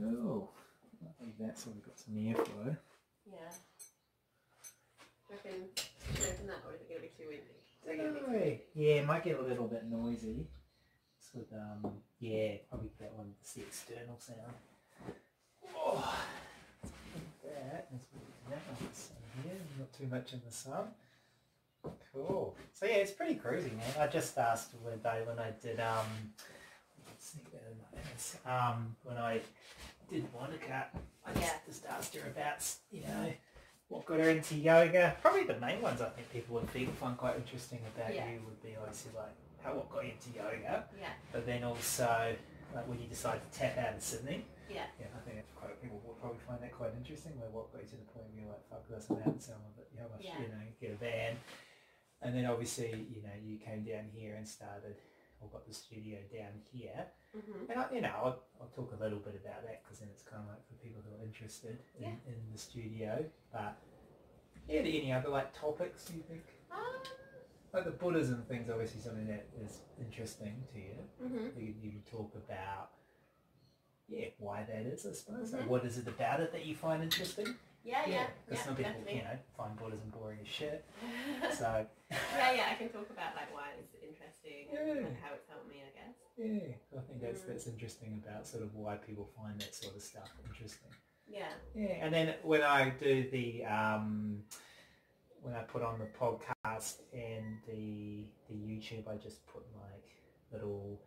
Oh, I think that's what we've got some airflow. Yeah. Do you reckon should I open that or is it going to be too windy? Is it be Yeah, it might get a little bit noisy. It's with, um, yeah, probably that one, it's the external sound. Oh, like that. Let's put it on the sun here, not too much in the sun. Cool. So yeah, it's pretty crazy, man. I just asked when I when I did um, let's see, where am I? It's, um, when I did Monica, I just, Yeah. just asked her about you know what got her into yoga. Probably the main ones I think people would think, find quite interesting about Yeah. you would be obviously like how what got you into yoga, Yeah. but then also like when you decided to tap out of Sydney. Yeah. Yeah, I think that's quite people will probably find that quite interesting. Like what got you to the point where you're like, fuck this, I'm out and selling it. How much Yeah. you know, get a van. And then obviously, you know, you came down here and started or got the studio down here. Mhm. And I, you know, I'll, I'll talk a little bit about that because then it's kind of like for people who are interested in, Yeah. in the studio. But yeah, any other like topics do you think? Um. Like the Buddhism thing's obviously something that is interesting to you. Mhm. You, you can talk about yeah why that is, I suppose. Like Mhm. what is it about it that you find interesting? Yeah. Yeah. Because Yeah. some people, definitely. you know, find Buddhism boring as shit. So yeah. Yeah. I can talk about like why is interesting Yeah. like, how it's helped me. I guess. yeah, I think that's Mm. that's interesting about sort of why people find that sort of stuff interesting. Yeah. Yeah, and then when I do the um, when I put on the podcast and the the YouTube, I just put like little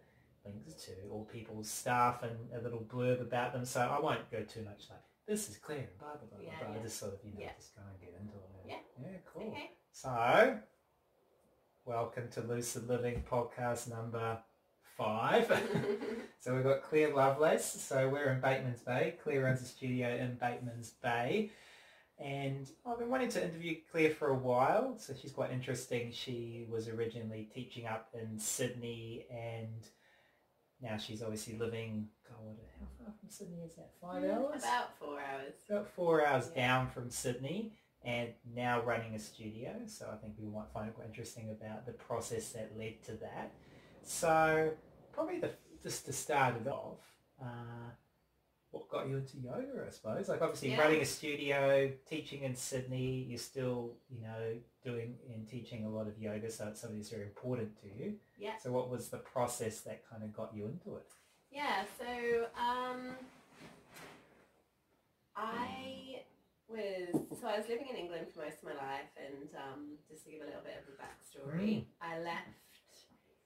links to all people's stuff and a little blurb about them. So I won't go too much like this is Clare blah blah blah. Yeah, blah. I just sort of you know Yeah. just go and get into it. Yeah. Yeah. Cool. Okay. So, welcome to Lucid Living podcast number five. so we've got Clare Lovelace. So we're in Batemans Bay. Clare runs a studio in Batemans Bay. And I've been wanting to interview Clare for a while. So she's quite interesting. She was originally teaching up in Sydney and now she's obviously living, God, how far from Sydney is that? Five mm, hours? About four hours. about four hours Yeah. down from Sydney and now running a studio. So I think we might find it quite interesting about the process that led to that. So probably the, just to start it off, uh, what got you into yoga, I suppose? Like obviously Yeah. running a studio, teaching in Sydney, you're still, you know, doing and teaching a lot of yoga, so it's something that's very important to you. Yeah. So what was the process that kind of got you into it? Yeah, so um, I was so I was living in England for most of my life, and um, just to give a little bit of a backstory, I left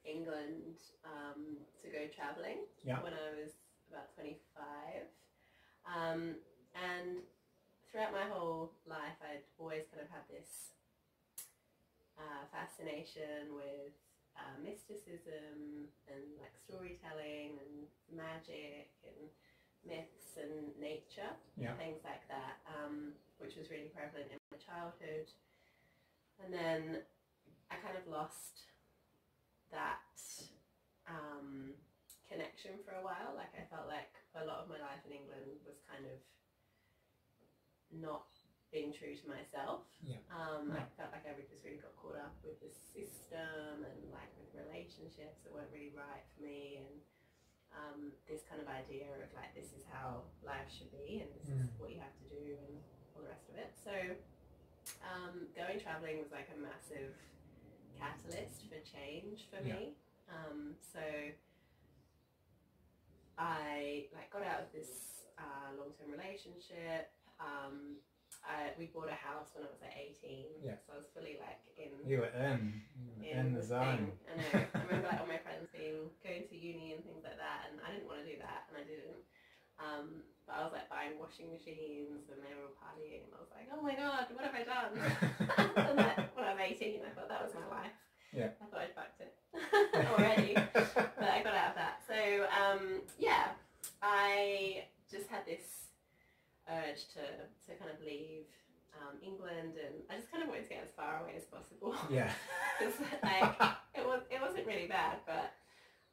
England um, to go traveling Yeah. when I was about twenty five, um, and throughout my whole life, I'd always kind of had this uh, fascination with uh, mysticism and like storytelling and magic and myths and nature, Yeah. things like that, um, which was really prevalent in my childhood. And then I kind of lost that um, connection for a while. Like I felt like a lot of my life in England was kind of not being true to myself. Yeah. Um, I felt like I just really got caught up with the system and like with relationships that weren't really right for me and um, this kind of idea of like this is how life should be and this is Mm. what you have to do and all the rest of it. So um, going traveling was like a massive catalyst for change for me. Um, so I like got out of this uh, long-term relationship. Um, I, we bought a house when I was like 18. Yeah. So I was fully like in You were in, you were in, the zone. thing. I know. I remember like all my friends being going to uni and things like that, and I didn't want to do that, and I didn't. Um, but I was like buying washing machines, and they were all partying, and I was like, oh my god, what have I done? and like, when I was 18, I thought that was my life. Yeah. I thought I'd fucked it already, but I got out of that. So um, yeah, I just had this urge to to kind of leave um, England, and I just kind of wanted to get as far away as possible. yeah. Like it was it wasn't really bad, but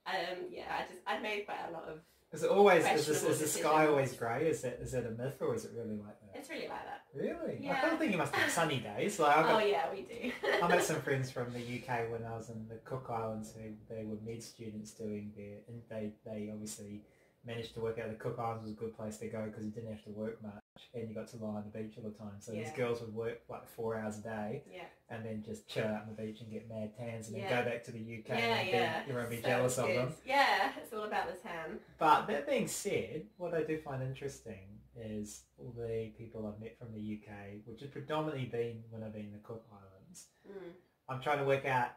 um yeah, I just I made quite a lot of Is it always is, this, is the sky always grey? Is it is it a myth or is it really like that? it's really like that. Really? I Yeah. kind of think you must have sunny days. Like I've Oh yeah, we do. I met some friends from the UK when I was in the Cook Islands who they were med students doing their and they they obviously managed to work out the Cook Islands was a good place to go because you didn't have to work much and you got to lie on the beach all the time. So these girls would work like four hours a day Yeah. and then just chill out on the beach and get mad tans and Yeah. then go back to the UK Yeah, and yeah. be, everyone be So jealous of them. Yeah, it's all about the tan. But that being said, what I do find interesting is all the people I've met from the UK, which has predominantly been when I've been in the Cook Islands. Mm. I'm trying to work out,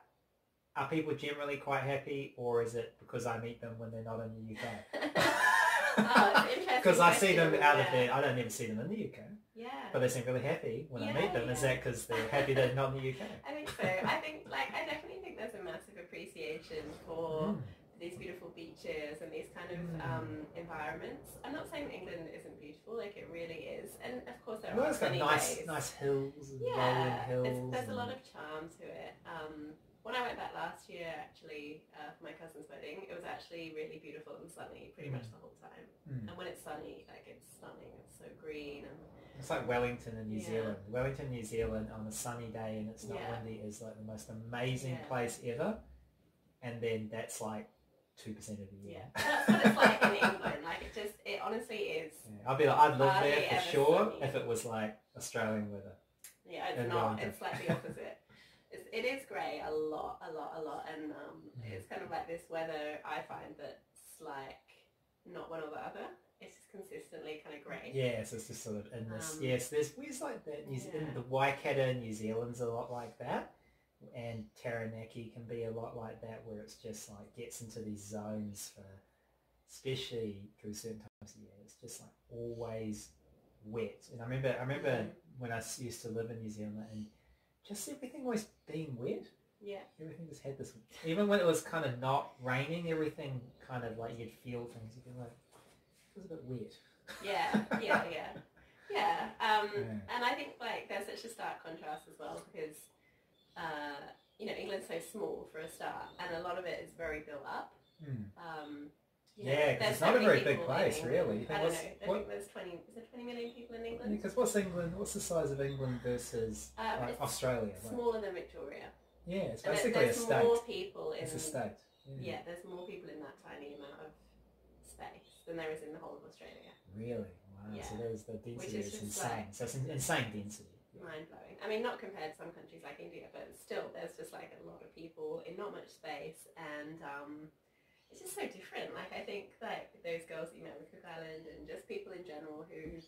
are people generally quite happy or is it because I meet them when they're not in the UK? oh. Because I see them out of there, I don't ever see them in the UK, Yeah. but they seem really happy when I meet them. Is that because they're happy they're not in the UK? I think so. I think, like, I definitely think there's a massive appreciation for Mm. these beautiful beaches and these kind of Mm. um, environments. I'm not saying England isn't beautiful, like it really is, and of course there Well, are it's got many nice, ways. nice hills and rolling Yeah, hills. it's, there's a lot of charm to it. Um, when I went back last year, actually, uh, for my cousin's wedding, it was actually really beautiful and sunny pretty much Mm. the whole time. Mm. And when it's sunny, like it's stunning. It's so green and It's like Wellington in New Yeah. Zealand. Wellington, New Zealand on a sunny day and it's not Yeah. windy is like the most amazing Yeah. place ever. And then that's like 2% of the year. yeah, that's what it's like in England. Like it just, it honestly is. I'd be like, I'd live there for sure sunny. if it was like Australian weather. Yeah, it's not. It's like the opposite. It's, it is grey a lot, a lot, a lot, and um, Mm. it's kind of like this weather. I find that's like not one or the other. It's just consistently kind of grey. Yes, it's just sort of in this. Um, yes, there's where's like that. New Ze- in yeah. the Waikato, New Zealand's a lot like that, and Taranaki can be a lot like that, where it's just like gets into these zones for, especially through certain times of year. It's just like always wet. And I remember, I remember Mhm. when I used to live in New Zealand, and just everything always being wet. Yeah, Everything just had this. Even when it was kind of not raining, everything kind of like you'd feel things. You'd be like, it was a bit wet. yeah, yeah, yeah, yeah. Um, Yeah. And I think like there's such a stark contrast as well because uh, you know England's so small for a start, and a lot of it is very built up. Hmm. Um, know, Yeah, 'cause it's not a very big place, really. I don't what's- know. I what- think there's 20. Is there 20 million people in England? Because what's England? What's the size of England versus Um, like it's Australia? Like, Smaller than Victoria. yeah, it's basically a there's state. more people in It's a state. yeah, there's more people in that tiny amount of space than there is in the whole of Australia. Really? Wow. Yeah. So there's the density is is insane. like- so it's in, insane density. Mind blowing. I mean, not compared to some countries like India, but still, there's just like a lot of people in not much space, and um, it's just so different. Like I think like those girls that you met with Cook Island, and just people in general who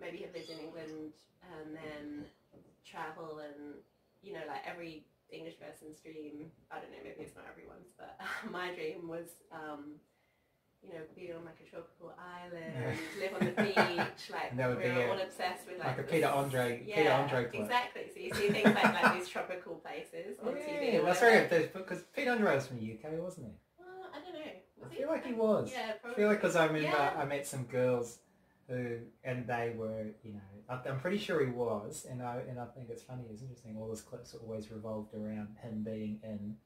maybe have lived in England and then travel, and you know, like every English person's dream. I don't know, maybe it's not everyone's, but my dream was. Um, you know, be on like a tropical island, Yeah. live on the beach, like And that would we're all obsessed with like Like a Peter Andre, yeah, Peter Andre. Exactly. So you see things like, like these tropical places on TV. Yeah, that's whatever. very because Peter Andre was from the UK, wasn't he? Well, I don't know. Was I feel like he was. Yeah, I probably. feel like because I remember Yeah. I met some girls who, and they were, you know, I- I'm pretty sure he was, and I and I think it's funny, it's interesting. All those clips always revolved around him being in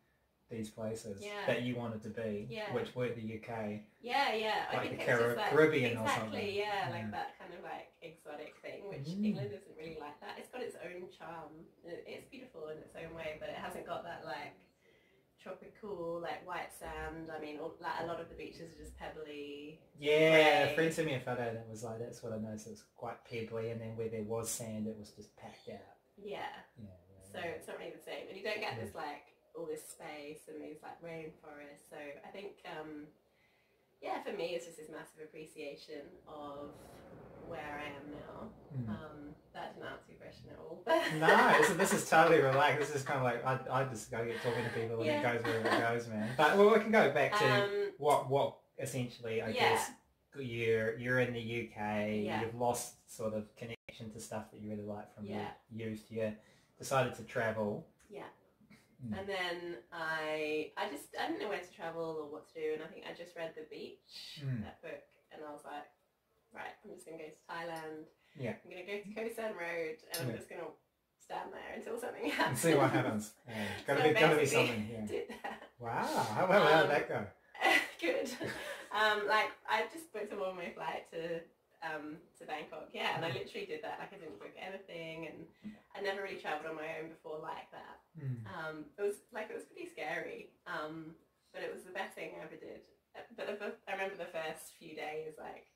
these places Yeah. that you wanted to be, Yeah. which were the UK. Yeah, yeah. I like think the just like, Caribbean or exactly, something. yeah, Yeah. like that kind of like exotic thing, which Mm. England isn't really like that. It's got its own charm. It's beautiful in its own way, but it hasn't got that like tropical, like white sand. I mean, all, like a lot of the beaches are just pebbly. Yeah, a friend sent me a photo that was like that's what I noticed. It was quite pebbly, and then where there was sand, it was just packed out. Yeah. Yeah, yeah, So yeah. it's not really the same, and you don't get this like all this space and these like rainforests. So I think, um, yeah, for me, it's just this massive appreciation of where I am now. Mm. Um, that didn't answer your question at all. no, this is, this is totally relaxed. This is kind of like I, I just go get talking to people and Yeah. it goes wherever it goes, man. But well, we can go back to um, what what essentially I Yeah. guess you're you're in the UK. Yeah. You've lost sort of connection to stuff that you really like from your youth. You decided to travel. Yeah. Mm. And then I, I just, I didn't know where to travel or what to do, and I think I just read The Beach, Mm. that book, and I was like, right, I'm just gonna go to Thailand. Yeah. I'm gonna go to Khao San Road, and I'm Yeah. just gonna stand there until something And happens. see what happens. Yeah. Gotta So be gotta be something. Yeah. Did that. Wow. How, how Um, did that go? Good. Um, like I just booked a one-way flight to um, to Bangkok. Yeah, and I literally did that. Like I didn't book anything, and I never really travelled on my own before like that. Mm. Um, it was like it was pretty scary, um, but it was the best thing I ever did. but the, I remember the first few days, like,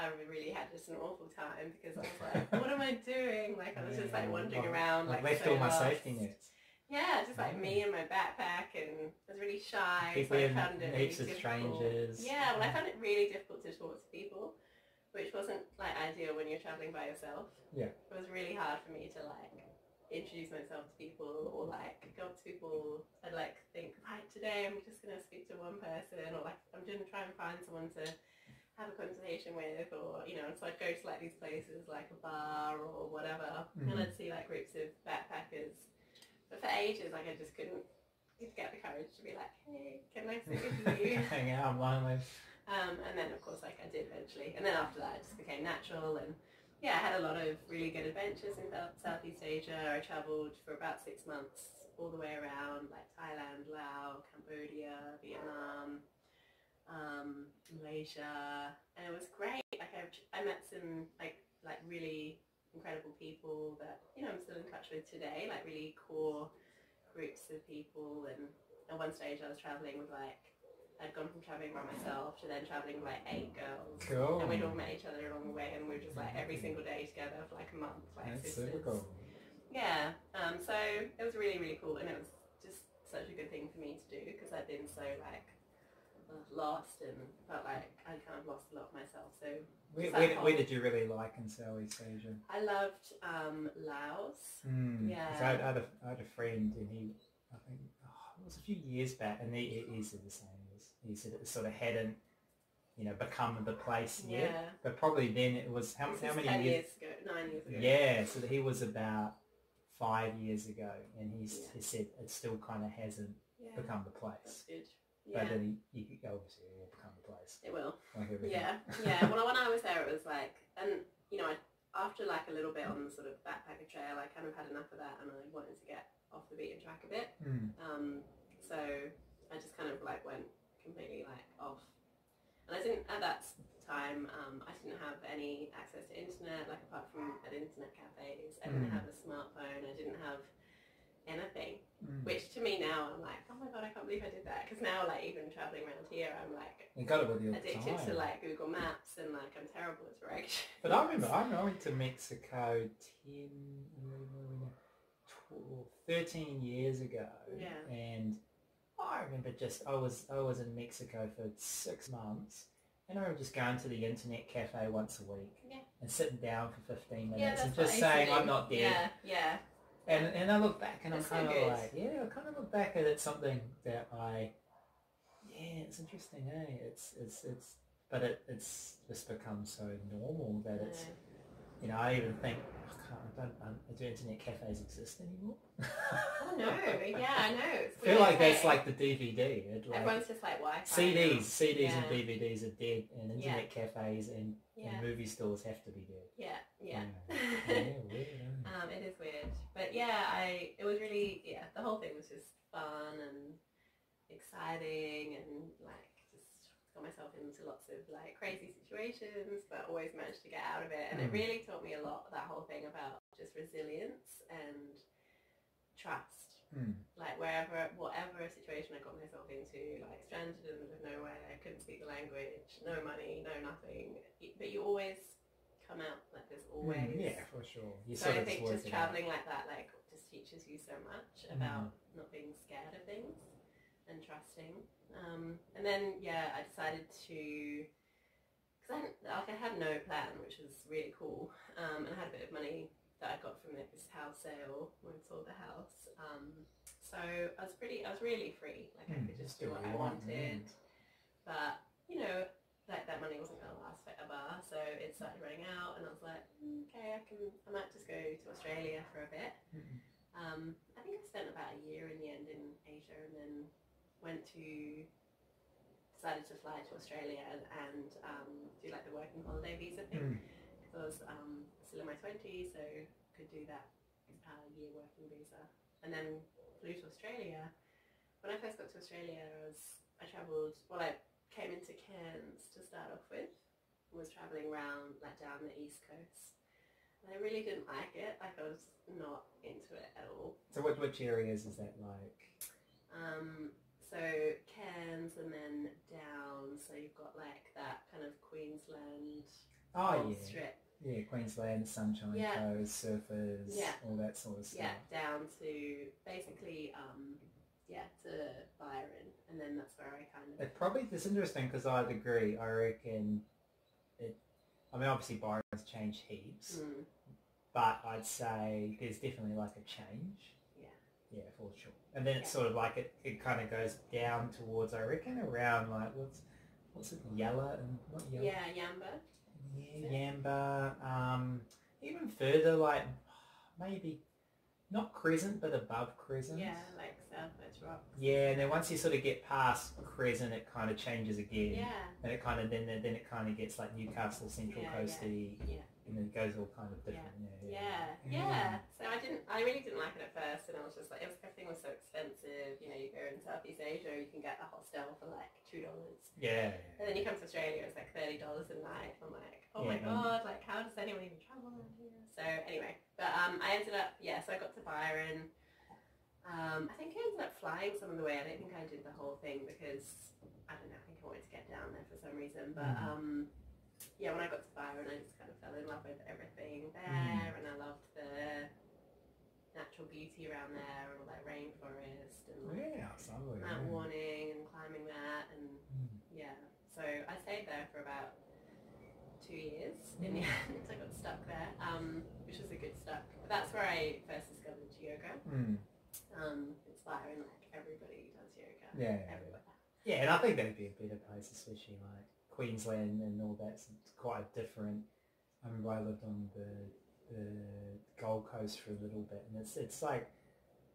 I really had just an awful time because I was like, what am I doing? Like, I was just like wandering around, like, left so all my safety nets. Yeah, just like me and my backpack, and I was really shy. People so I found it really of strangers. Yeah, well, I found it really difficult to talk to people, which wasn't like ideal when you're traveling by yourself. Yeah. It was really hard for me to like introduce myself to people or like go up to people. I'd like think, right, today I'm just gonna speak to one person, or like I'm gonna try and find someone to have a conversation with, or you know. So I'd go to like these places like a bar or whatever, and Mhm. I'd see like groups of backpackers. But for ages, like I just couldn't get the courage to be like, hey, can I sit with you? Hang out, I'm lonely. Um, and then of course like I did eventually. And then after that it just became natural and yeah, I had a lot of really good adventures in South- Southeast Asia. I travelled for about six months all the way around like Thailand, Laos, Cambodia, Vietnam, um, Malaysia, and it was great. Like I, I met some like like really incredible people that you know I'm still in touch with today. Like really core groups of people, and at one stage I was traveling with like I'd gone from traveling by myself to then traveling with like eight girls. Cool. And we'd all met each other along the way, and we were just like every single day together for like a month, like That's sisters. super cool. Yeah. Um, so it was really, really cool, and it was just such a good thing for me to do because I'd been so like lost and felt like I kind of lost a lot of myself. So Where, where, where did you really like in Southeast Asia? I loved um, Laos. Mm. Yeah. I, had, I, had a, I had a friend and he, I think, oh, it was a few years back, and he, he said the same. He, he said it sort of hadn't, you know, become the place Yeah. yet. But probably then it was, how, This how many years? years ago, nine years ago. Yeah, so he was about five years ago, and he's, Yeah. he said it still kind of hasn't Yeah. become the That's place. Good. But Yeah. then he, he obviously it will become the place. It will. Like. Yeah, yeah. Well, when I was there, it was like, and you know, I, after like a little bit on the sort of backpacker trail, I kind of had enough of that, and I wanted to get off the beaten track a bit. Mm. Um, so I just kind of like went completely like off, and I didn't at that time. Um, I didn't have any access to internet, like apart from at internet cafes. I didn't Mm. have a smartphone. I didn't have anything. Mm. Which to me now, I'm like, oh my god, I can't believe I did that. Because now, like even traveling around here, I'm like You got it with you all the addicted time. to like Google Maps and like I'm terrible at directions. But I remember, I remember I went to Mexico 10, 12, 13 years ago. Yeah. And I remember just, I was, I was in Mexico for six months. And I remember just going to the internet cafe once a week Yeah. and sitting down for 15 minutes Yeah, and just I used to saying. I'm not dead. Yeah, yeah, And, and I look back and I'm kind of like, yeah, I kind of look back at it something that I, yeah, it's interesting, eh? It's, it's, it's, but it, it's just become so normal that it's, you know, I even think, I can't, I don't, um, do internet cafes exist anymore? Oh no, yeah, I know. I feel like that's like the DVD. It, like, everyone's just like Wi-Fi. CDs, now. CDs Yeah. and DVDs are dead, and Yeah. internet cafes and, Yeah, and movie stores have to be dead. yeah, yeah. yeah, weird, um, it is weird, but yeah, I it was really yeah. The whole thing was just fun and exciting and like got myself into lots of like crazy situations, but always managed to get out of it. And it Mm. really taught me a lot. That whole thing about just resilience and trust. Hmm. like wherever, whatever situation I got myself into, like stranded in the middle of nowhere, I couldn't speak the language, no money, no nothing, but you always come out like there's always. Mm, yeah, for sure. You So I think just it out. traveling like that, like, just teaches you so much Mm. about not being scared of things and trusting. Um, and then yeah, I decided to. Because I, hadn't- like, I had no plan, which was really cool, um, and I had a bit of money that I got from this house sale when we sold the house. Um, so I was pretty, I was really free. Like I Hmm, could just do what I want, wanted. But you know, like that money wasn't going to last forever, so it started running out, and I was like, "Mm, okay, I can, I might just go to Australia for a bit. Mhm. Um, I think I spent about a year in the end in Asia, and then went to decided to fly to Australia and, and um, do like the working holiday visa thing because I was um, still in my twenties, so could do that uh, year working visa, and then flew to Australia. When I first got to Australia, I was I travelled. Well, I came into Cairns to start off with. Was travelling around like down the east coast. And I really didn't like it. Like I was not into it at all. So what, which areas is that like? Um, so Cairns and then down, so you've got like that kind of Queensland oh, yeah. strip. Yeah, Queensland, Sunshine yeah. Coast, surfers, yeah. all that sort of stuff. Yeah, down to basically, um, yeah, to Byron, and then that's where I kind of. It probably it's interesting because I'd agree. I reckon it. I mean, obviously Byron's changed heaps, mm. but I'd say there's definitely like a change. Yeah. Yeah, for sure. And then it's sort of like it, it kind of goes down towards I reckon around like what's what's it Yella and not yeah, Yamba. yeah, Yamba. Um, even further like maybe not Crescent but above Crescent. Yeah, like Southwest Rocks. Yeah, and then once you sort of get past Crescent, it kind of changes again. Yeah, And it kind of then then it kind of gets like Newcastle Central Yeah, Coasty, yeah. And then it goes all kind of different. Yeah, yeah, yeah. So I didn't, I really didn't like it at first, and I was just like, it was, everything was so expensive. You know, you go in Southeast Asia, you can get a hostel for like two dollars. Yeah. And then you come to Australia, it's like thirty dollars a night. I'm like, oh my god, like how does anyone even travel around here? So anyway, but um, I ended up, yeah. So I got to Byron. Um, I think I ended up flying some of the way. I don't think I did the whole thing because I don't know. I think I wanted to get down there for some reason. But Mhm. um, yeah, when I got to Byron, I just kind of fell in love with everything there, Mhm. and I loved the natural beauty around there, and all that rainforest and like, Yeah, it's. Mount yeah. Warning and climbing that and Mm. yeah. So I stayed there for about two years in the end. I got stuck there, um, which was a good stuck. But that's where I first discovered yoga. Mm. Um, inspiring, like everybody does yoga Yeah, yeah, everywhere. Yeah, and I think that'd be a better place, especially like Queensland and all that. It's quite different. I remember I lived on the the Gold Coast for a little bit, and it's it's like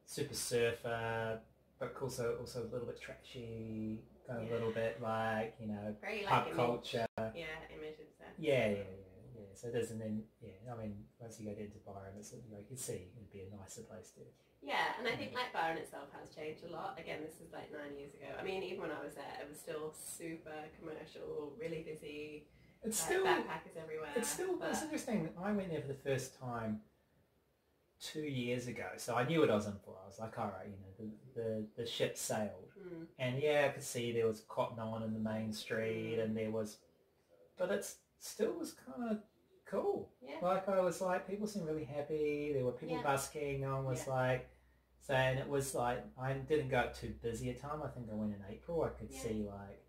super surfer, but also also a little bit trashy, a little bit like you know Very like pub image. culture. Yeah, image obsessed. Yeah, yeah, yeah, yeah. So it is, and then yeah, I mean, once you go down to Byron, it's like you can see, it'd be a nicer place to. Yeah, and I think like Byron itself has changed a lot. Again, this is like nine years ago. I mean, even when I was there, it was still super commercial, really busy. It's like, still backpackers everywhere. It's still but, it's interesting. I went there for the first time two years ago, so I knew what I was in for. I was like, all right, you know, the the, the ship sailed, Mm, and yeah, I could see there was cotton on in the main street, and there was, but it's still was kind of cool. yeah. Like I was like, people seemed really happy. There were people Yeah. busking. No one was Yeah. like saying it was like I didn't go at too busy a time. I think I went in April. I could Yeah. see like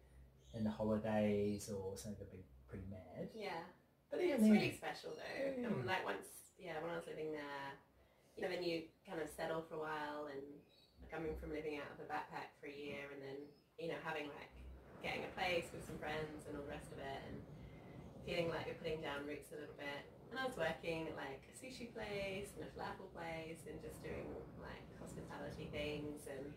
in the holidays or something could be pretty mad. Yeah. But It's even then, really special though. Yeah. And like once, yeah, when I was living there, you know, then you kind of settle for a while and coming from living out of a backpack for a year and then, you know, having like getting a place with some friends and all the rest of it and feeling like you're putting down roots a little bit. And I was working at like a sushi place and a falafel place and just doing like hospitality things and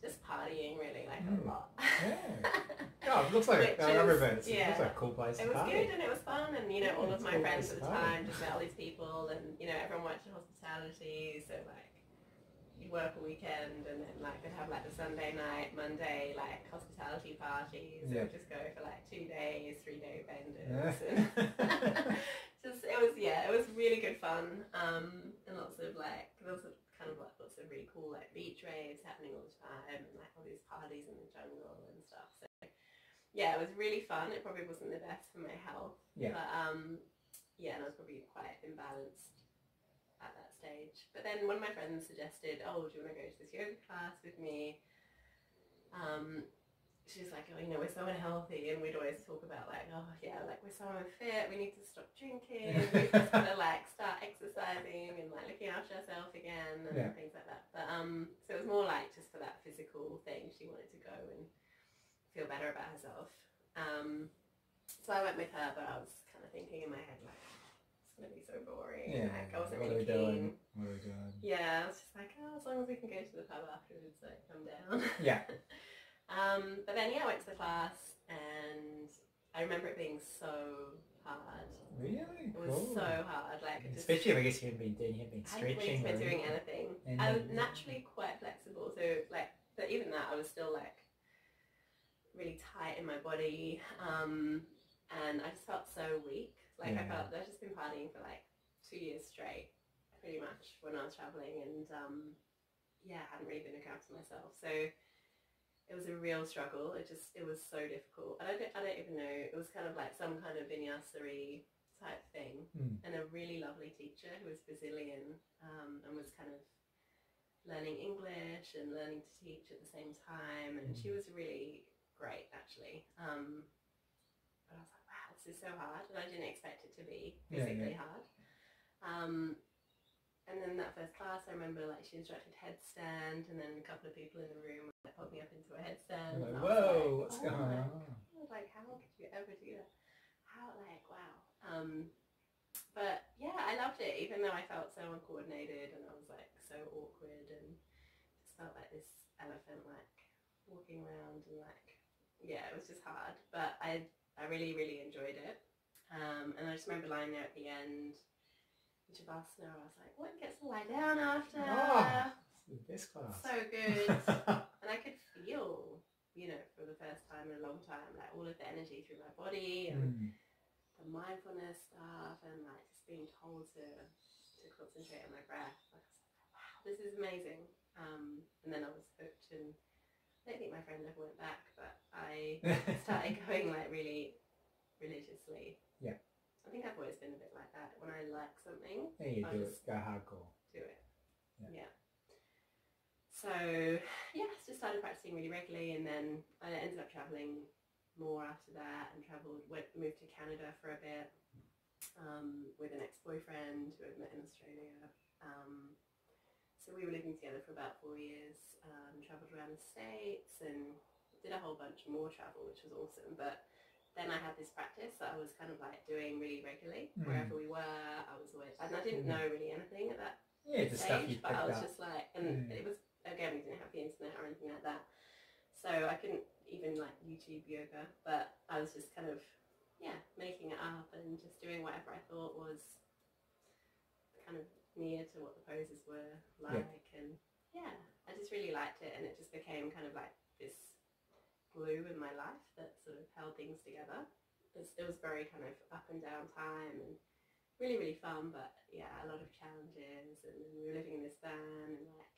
just partying really like Mm. a lot. Yeah. Yeah, it looks like Which remember is- it. It's, yeah. it looks like a cool place It was party. good and it was fun and you know Yeah, all of my cool friends at the time just met all these people and you know everyone worked in hospitality so like you'd work a weekend and then like they'd have like the Sunday night, Monday like hospitality parties and Yeah. we'd just go for like two days, three day benders Yeah. and just it was yeah, it was really good fun. Um and lots of like lots of kind of like lots of really cool like beach raves happening all the time and like all these parties in the jungle and stuff. So yeah, it was really fun. It probably wasn't the best for my health. Yeah. But um yeah, and I was probably quite imbalanced at that stage. But then one of my friends suggested, Oh, do you wanna go to this yoga class with me? Um she was like, oh, you know, we're so unhealthy, and we'd always talk about like, oh yeah, like we're so unfit, we need to stop drinking, we've just gotta like start exercising and like looking after ourselves again and Yeah. things like that. But um, so it was more like just for that physical thing, she wanted to go and feel better about herself. Um, so I went with her, but I was kind of thinking in my head like, it's gonna be so boring. Yeah. Like I wasn't what are really we doing? What are we doing? Yeah, I was just like, oh, as long as we can go to the pub afterwards, like come down. Yeah. Um, but then yeah, I went to the class and I remember it being so hard. Really? It was cool. so hard. Like just Especially if I guess you haven't been doing, you haven't been I hadn't stretching. been or doing anything. And I was naturally quite flexible, so like, but even that, I was still like really tight in my body, um, and I just felt so weak. Like I Yeah. felt I'd just been partying for like two years straight, pretty much when I was traveling, and um, yeah, I hadn't really been looking after myself, so it was a real struggle. It just it was so difficult, I don't, I don't even know. It was kind of like some kind of vinyasari type thing, Mm. and a really lovely teacher who was Brazilian um, and was kind of learning English and learning to teach at the same time, and she was really great actually. Um, but I was like, wow, this is so hard, and I didn't expect it to be Yeah, yeah. physically hard. Um, and then that first class, I remember like she instructed headstand, and then a couple of people in the room like, pulled me up into a headstand. Like, I was whoa, like, what's "Oh going on? God, Like, how could you ever do that? How, like, wow. Um, but yeah, I loved it, even though I felt so uncoordinated and I was like so awkward and just felt like this elephant, like walking around and like, yeah, it was just hard. But I, I really, really enjoyed it. Um, and I just remember lying there at the end, each of us, and I was like, what gets to lie down after? Oh, the best class. So good. and I could feel, you know, for the first time in a long time, like all of the energy through my body and Mm. the mindfulness stuff and like just being told to to concentrate on my breath. I was like, wow, this is amazing. Um, and then I was hooked and I don't think my friend ever went back, but I started going like really religiously. Yeah. I think I've always been a bit like that. When I like something, you I do it. Go hardcore. do it. Yeah. Yeah. So yeah, just started practicing really regularly, and then I ended up traveling more after that, and travelled went moved to Canada for a bit um, with an ex-boyfriend who I'd met in Australia. Um, so we were living together for about four years. Um, travelled around the states and did a whole bunch more travel, which was awesome. But then I had this practice that I was kind of like doing really regularly Mm. wherever we were. I was always, and I didn't Mm. know really anything at that Yeah, the stuff stage, but I was up. just like, and Mm. it was again we didn't have the internet or anything like that, so I couldn't even like YouTube yoga. But I was just kind of yeah making it up and just doing whatever I thought was kind of near to what the poses were like, and yeah, I just really liked it, and it just became kind of like this glue in my life that sort of held things together. It was, it was very kind of up and down time and really really fun but yeah a lot of challenges and we were living in this van and like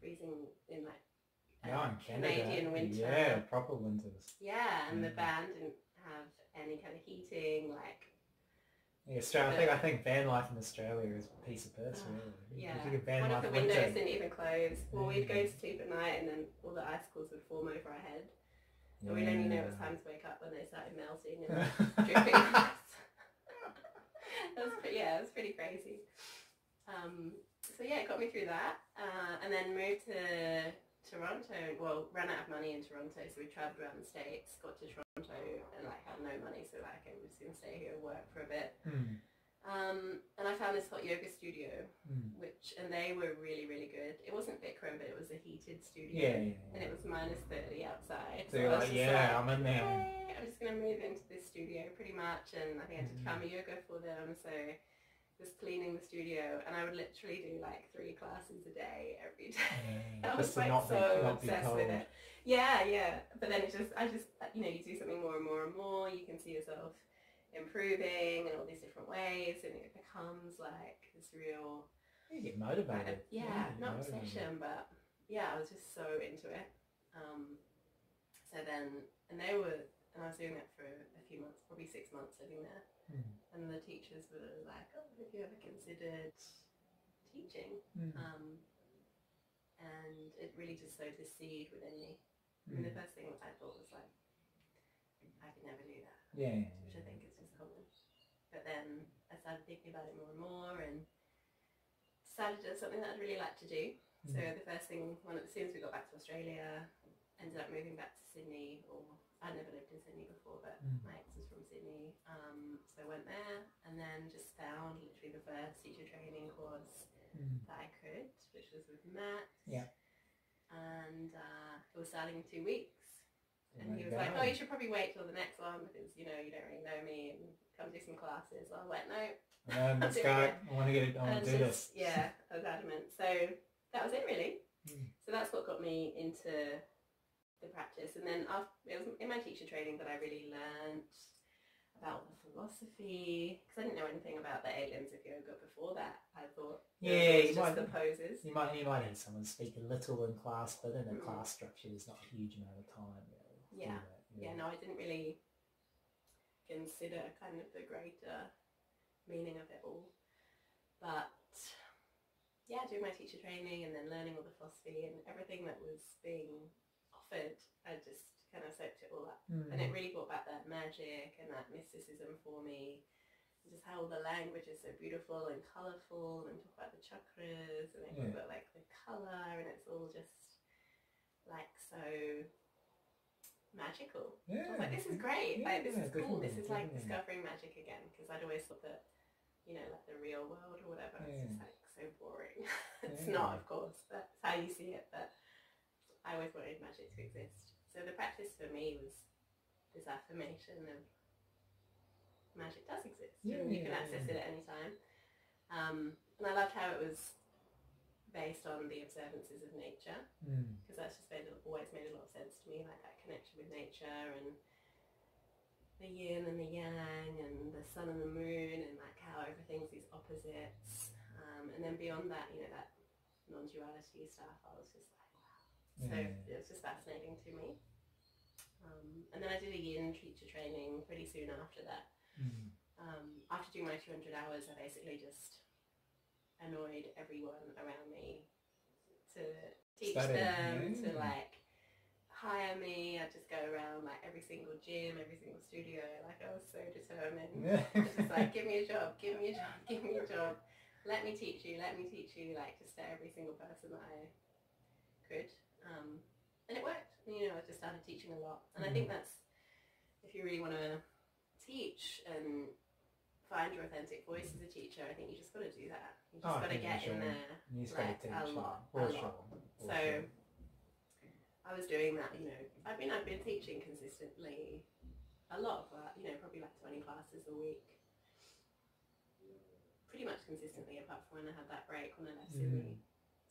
freezing in like Yeah, uh, in Canada. Canadian winter Yeah, proper winters. yeah and the Mm. van didn't have any kind of heating like Yeah, Australia. I think I think van life in Australia is a piece of piss. Ah, Really. Yeah. one of the windows winter. didn't even close well we'd go Mm. to sleep at night and then all the icicles would form over our head and we'd only know it was time to wake up when they started melting and dripping it was pretty, yeah, it was pretty crazy. Um, so yeah, it got me through that, uh, and then moved to Toronto. Well, ran out of money in Toronto, so we travelled around the states. Got to Toronto and like had no money, so like I was just gonna stay here and work for a bit. Mm, Um, and I found this hot yoga studio, mm. which and they were really really good. It wasn't Bikram, but it was a heated studio, Yeah, yeah, and it was minus thirty outside. So was like, yeah, I'm in there. Yay, I'm just gonna move into this studio pretty much, and I think I did karma yoga for them, so just cleaning the studio, and I would literally do like three classes a day every day. Yeah, I was like so be, not obsessed with it. Yeah, yeah. But then it's just, I just, you know, you do something more and more and more. You can see yourself improving in all these different ways, and it becomes like this real You get kind motivated. of, yeah, get not motivated. obsession, but yeah, I was just so into it. Um, so then, and they were, and I was doing that for a few months, probably six months living there. Mm. And the teachers were like, "Oh, have you ever considered teaching?" Mm. Um, and it really just sowed this seed within me. I mean, the Mm. first thing I thought was like, I could never do that Yeah, which I think is just common. But then I started thinking about it more and more and decided it was something that I'd really like to do. So Mm. the first thing, when as soon as we got back to Australia, ended up moving back to Sydney, or I'd never lived in Sydney before, but Mm. my ex was from Sydney. Um, so I went there and then just found literally the first teacher training course Mm. that I could, which was with Matt. Yeah. And uh, it was starting in two weeks. And There he was like, go. "Oh, you should probably wait till the next one because you know you don't really know me and come do some classes." I went, "No." Um, let's go. I want to get it. I want And to do this. Yeah, I was adamant. So that was it, really. Mm. So that's what got me into the practice. And then after, it was in my teacher training that I really learnt about the philosophy because I didn't know anything about the aliens of yoga before that. I thought Yeah, you just might- the poses. You might you might hear someone speak a little in class, but in a Mm. class structure, there's not a huge amount of time. To do Yeah. Yeah, no, I didn't really consider kind of the greater meaning of it all. But yeah, doing my teacher training and then learning all the philosophy and everything that was being offered, I just kind of soaked it all up. Mm. And it really brought back that magic and that mysticism for me. Just how the language is so beautiful and colourful and talk about the chakras and Yeah. about like the colour and it's all just like so magical. yeah. I was like, this is great. like, this Yeah, is cool. This is like discovering magic again. Because I'd always thought that, you know, like the real world or whatever, it's just like so boring. it's Yeah. not, of course, but it's how you see it. But I always wanted magic to exist. So the practice for me was this affirmation of magic does exist. Yeah, and you can access it at any time. Um, and I loved how it was based on the observances of nature Mm. because that's just made, always made a lot of sense to me, like that connection with nature and the yin and the yang and the sun and the moon and like how everything's these opposites. Um, and then beyond that, you know, that non-duality stuff, I was just. So Yeah. it was just fascinating to me. Um, and then I did a yin teacher training pretty soon after that. Mm. Um, after doing my 200 hours, I basically just annoyed everyone around me to teach them, to like hire me. I'd just go around like every single gym, every single studio. Like I was so determined. Yeah. Just like, give me a job, give me a job, give me a job. Let me teach you, let me teach you, like just to every single person that I could. Um, and it worked. And, You know, I just started teaching a lot. And I think that's, if you really want to teach and find your authentic voice as a teacher, I think you just got to do that. You just Oh, got to get in there. You just Like, a lot, a lot. So. I was doing that, you know, I mean, I've been teaching consistently a lot, but, you know, probably like 20 classes a week. Pretty much consistently, apart from when I had that break when I left Sydney.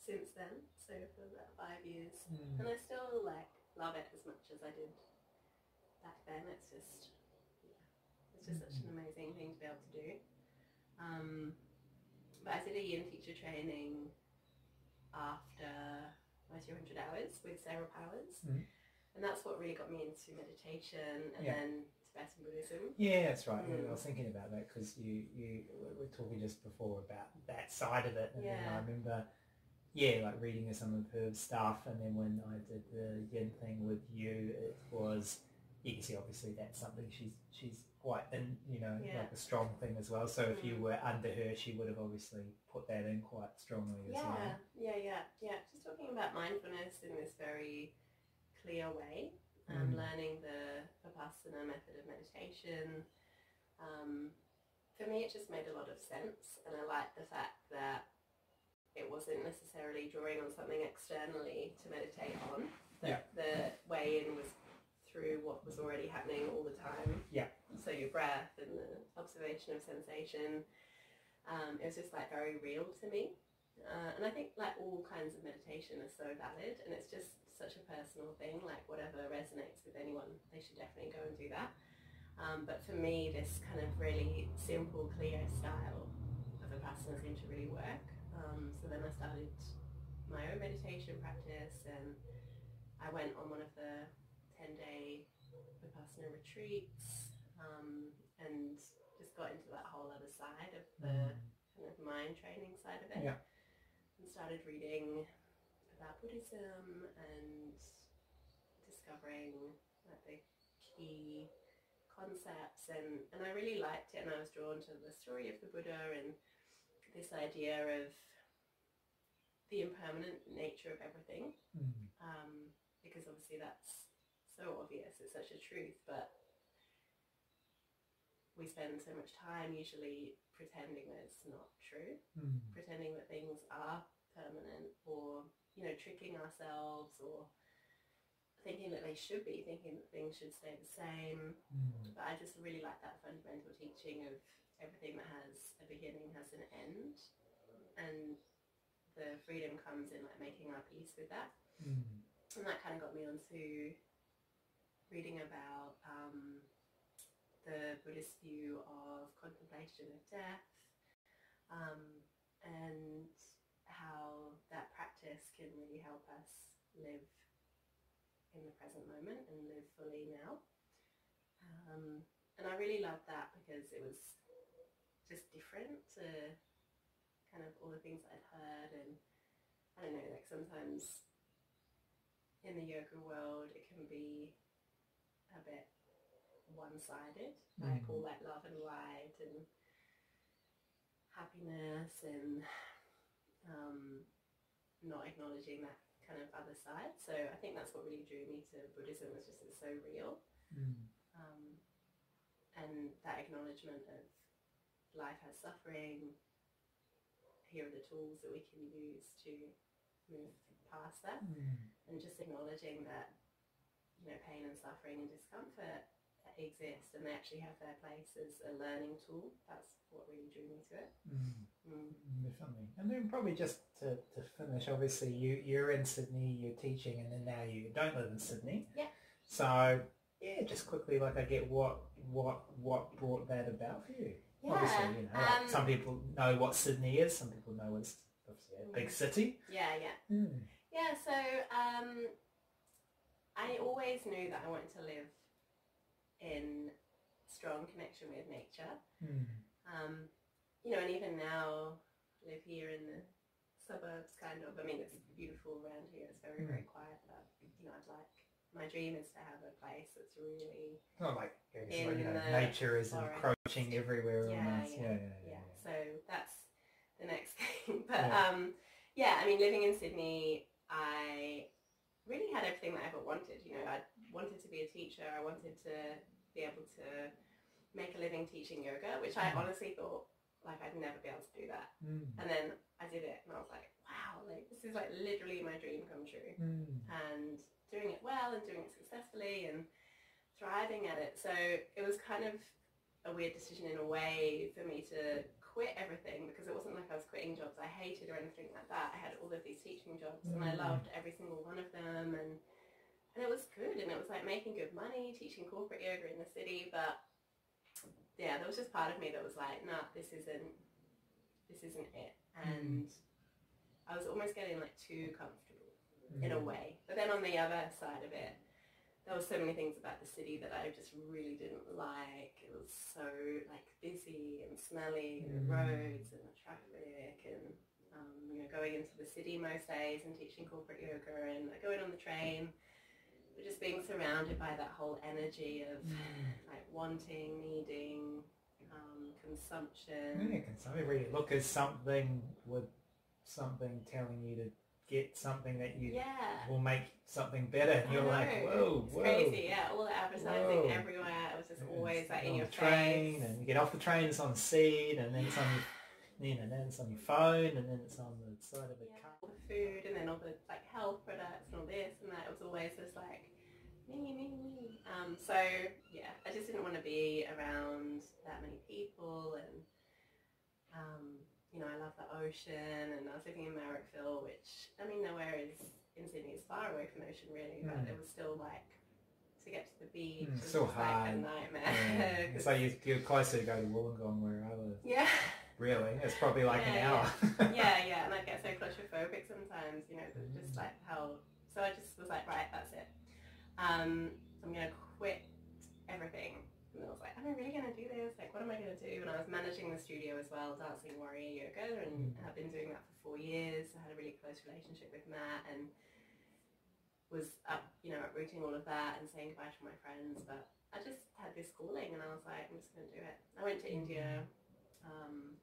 Since then, so for about five years. Mm. And I still, like, love it as much as I did back then. It's just, yeah, it's just such an amazing thing to be able to do. Um, but I did a yin teacher training after my 200 hours with Sarah Powers. Mhm. And that's what really got me into meditation and Yeah. then Tibetan Buddhism. Yeah, that's right. Mm. I was thinking about that because you, you were talking just before about that side of it, and then I remember, yeah, like reading some of her stuff, and then when I did the yin thing with you, it was you can see obviously that's something she's she's quite in, you know, Yeah. like a strong thing as well. So if you Mm. were under her, she would have obviously put that in quite strongly as Yeah, well. yeah, yeah, yeah. Just talking about mindfulness in this very clear way. Um, Mm. Learning the Vipassana method of meditation. Um, for me, it just made a lot of sense, and I like the fact that it wasn't necessarily drawing on something externally to meditate on. That the way in was through what was already happening all the time. Yeah. So your breath and the observation of sensation. Um, it was just like very real to me. Uh, and I think like all kinds of meditation are so valid and it's just such a personal thing, like whatever resonates with anyone, they should definitely go and do that. Um, but for me, this kind of really simple, clear style of Vipassana seemed to really work. Um, so then I started my own meditation practice and I went on one of the 10-day Vipassana retreats um, and just got into that whole other side of the kind of mind training side of it. Yeah. And started reading about Buddhism and discovering like the key concepts and, and I really liked it and I was drawn to the story of the Buddha and this idea of the impermanent nature of everything Mm. um, because obviously that's so obvious, it's such a truth, but we spend so much time usually pretending that it's not true, Mm. pretending that things are permanent or, you know, tricking ourselves or thinking that they should be, thinking that things should stay the same. Mm. But I just really like that fundamental teaching of everything that has a beginning has an end. And the freedom comes in like making our peace with that Mm. and that kind of got me onto reading about um, the Buddhist view of contemplation of death um, and how that practice can really help us live in the present moment and live fully now. Um, and I really loved that because it was just different to kind of all the things I'd heard and I don't know, like sometimes in the yoga world it can be a bit one-sided, like Mm. all that love and light and happiness and um, not acknowledging that kind of other side. So I think that's what really drew me to Buddhism was just it's so real Mm. um, and that acknowledgement of life has suffering. Here are the tools that we can use to move past that, Mm. and just acknowledging that you know pain and suffering and discomfort exist, and they actually have their place as a learning tool. That's what really drew me to it. Mm. Mm. Definitely. And then probably just to, to finish, obviously you, you're in Sydney, you're teaching and then now you don't live in Sydney. Yeah. So yeah, just quickly like I get what what what brought that about for you? Yeah. Obviously, you know, like um, some people know what Sydney is, some people know it's obviously a big city. yeah, yeah. Mm. Yeah, so um, I always knew that I wanted to live in strong connection with nature. Mm. Um, you know, and even now, live here in the suburbs, kind of. I mean, it's beautiful around here. It's very, very quiet, but you know, I'd like my dream is to have a place that's really not like, I guess, In like, you know, nature is forest. encroaching everywhere Yeah, yeah, Yeah, yeah, yeah. So that's the next thing. But Yeah. um, yeah, I mean, living in Sydney, I really had everything that I ever wanted. You know, I wanted to be a teacher. I wanted to be able to make a living teaching yoga, which I Mm. honestly thought like I'd never be able to do that. Mm. And then I did it, and I was like, wow, like this is like literally my dream come true Mm. and doing it well and doing it successfully and thriving at it. So it was kind of a weird decision in a way for me to quit everything because it wasn't like I was quitting jobs I hated or anything like that. I had all of these teaching jobs and I Mm. loved every single one of them and and it was good and it was like making good money, teaching corporate yoga in the city, but yeah, there was just part of me that was like, nah, this isn't this isn't it. And I was almost getting like too comfortable in a Mm. way. But then on the other side of it, there were so many things about the city that I just really didn't like. It was so like busy and smelly, and the Mm. roads and the traffic, and um, you know going into the city most days and teaching corporate yoga and like, going on the train, but just being surrounded by that whole energy of Mm. like wanting, needing, um, Yeah, consumption. somebody read it? Look as something with something telling you to get something that you Yeah. will make something better, and you're like, whoa, It's whoa. crazy, yeah. All the advertising Whoa. everywhere. It was just always like in your train, face. and you get off the train, it's on the seat, and then it's on your, you know, then it's on your phone, and then it's on the side of the Yeah, car. all the food and then all the like health products and all this and that. It was always just like me, me, me. Um, so yeah, I just didn't want to be around that many people and um, you know, I love the ocean and I was living in Marrickville, which I mean nowhere is in Sydney is far away from the ocean really, but Mm. it was still like to get to the beach Mm, so just like a nightmare. Yeah. So you, you're closer to go to Wollongong where I live. yeah. Really, it's probably like an hour. yeah, yeah, and I get so claustrophobic sometimes, you know, Mm. just like how. So I just was like, right, that's it. Um, I'm gonna quit everything. And I was like, am I really gonna do this? Like, what am I gonna do? And I was managing the studio as well, Dancing Warrior Yoga, and Mm. I've been doing that for four years. I had a really close relationship with Matt, and was up, you know, uprooting all of that and saying goodbye to my friends. But I just had this calling, and I was like, I'm just gonna do it. I went to India. Um,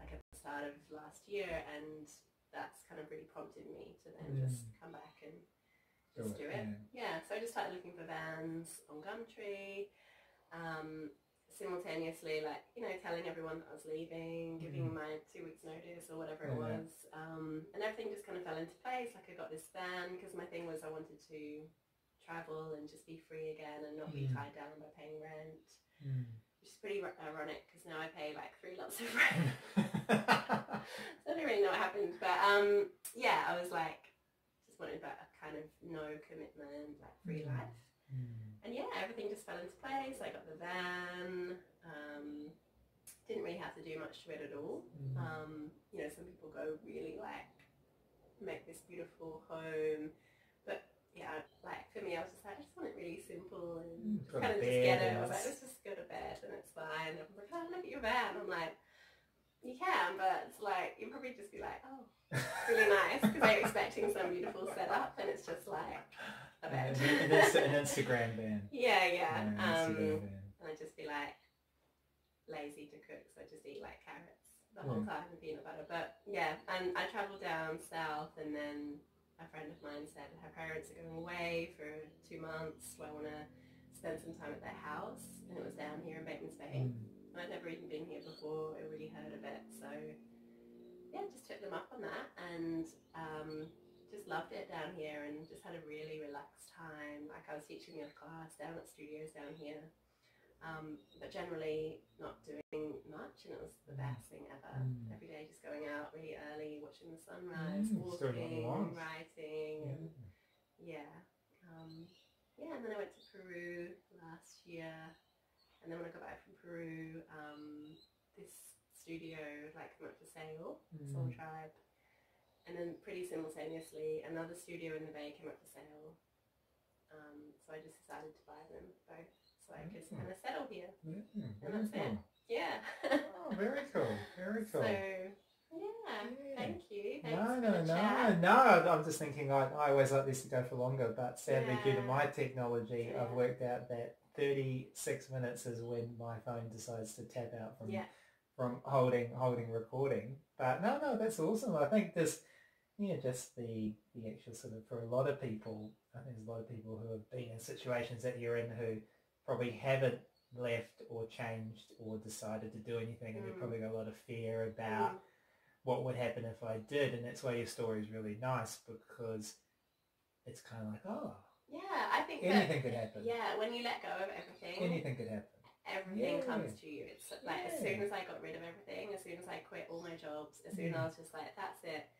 like at the start of last year and that's kind of really prompted me to then Mm. just come back and just do it. Yeah. Yeah, so I just started looking for vans on Gumtree, um, simultaneously like, you know, telling everyone that I was leaving, giving my two weeks notice or whatever it. Yeah. was. Um, and everything just kind of fell into place. Like I got this van because my thing was I wanted to travel and just be free again and not be Mm. tied down by paying rent. Mm. Which is pretty ir- ironic because now I pay like three lots of rent. so I don't really know what happened, but um, yeah, I was like, wanted that kind of no commitment, like free Mm. life, Mm. and yeah, everything just fell into place. I got the van. Um, didn't really have to do much to it at all. Mm. Um, you know, some people go really like make this beautiful home, but yeah, like for me, I was just like, I just want it really simple and Mm. Kind of just get it. I was like, let's just go to bed and it's fine. And I'm like, oh, look at your van. I'm like, you can, but it's like, you'd probably just be like, oh, it's really nice because I'm expecting some beautiful setup and it's just like a bed. an, Insta- an Instagram van. yeah, yeah. Um, and I'd just be like lazy to cook, so I just eat like carrots the whole time and peanut butter. But yeah, and I travelled down south, and then a friend of mine said her parents are going away for two months. So I want to spend some time at their house? And it was down here in Batemans Bay. Mm. I'd never even been here before. I really heard of it, so yeah, just took them up on that and um, just loved it down here and just had a really relaxed time. Like I was teaching a class down at studios down here, um, but generally not doing much, and it was the best thing ever. Mm. Every day, just going out really early, watching the sunrise, Mm, just doing what you walking, writing, and Yeah. yeah. Um, yeah, and then I went to Peru last year. And then when I got back from Peru, um, this studio like came up for sale, Soul Mm. Tribe. And then pretty simultaneously, another studio in the Bay came up for sale. Um, so I just decided to buy them both so I could kind of settle here. Yeah, And that's it. Yeah. Oh, very cool. Very cool. so, yeah, Yeah. thank you. Thanks no, no, no, chat. no. I'm just thinking I, I always like this to go for longer, but sadly due to my technology, I've worked out that 36 minutes is when my phone decides to tap out from Yeah. from holding holding recording. But no, no, that's awesome. I think this, yeah, just the the actual sort of for a lot of people, I think there's a lot of people who have been in situations that you're in who probably haven't left or changed or decided to do anything, and they've Mm. probably got a lot of fear about Mm. what would happen if I did, and that's why your story is really nice because it's kind of like, oh, Yeah, I think that, anything could happen. yeah, when you let go of everything, Anything could happen. everything Yeah. comes to you. It's like as soon as I got rid of everything, as soon as I quit all my jobs, as soon as Mm. I was just like, that's it.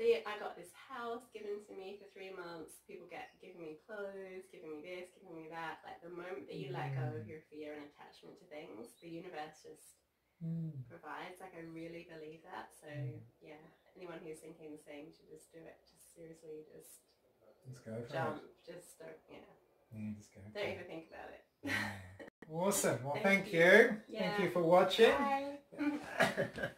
The, I got this house given to me for three months. People get giving me clothes, giving me this, giving me that. Like the moment that you let go of Mm. your fear and attachment to things, the universe just Mm. provides. Like I really believe that. So Mm. yeah, anyone who's thinking the same should just do it. Just seriously, just Just go for jump. Just don't. Yeah. Yeah, just go. don't it. even think about it. Yeah. Awesome. Well, Thank thank, you. you. Yeah. Thank you for watching. Bye.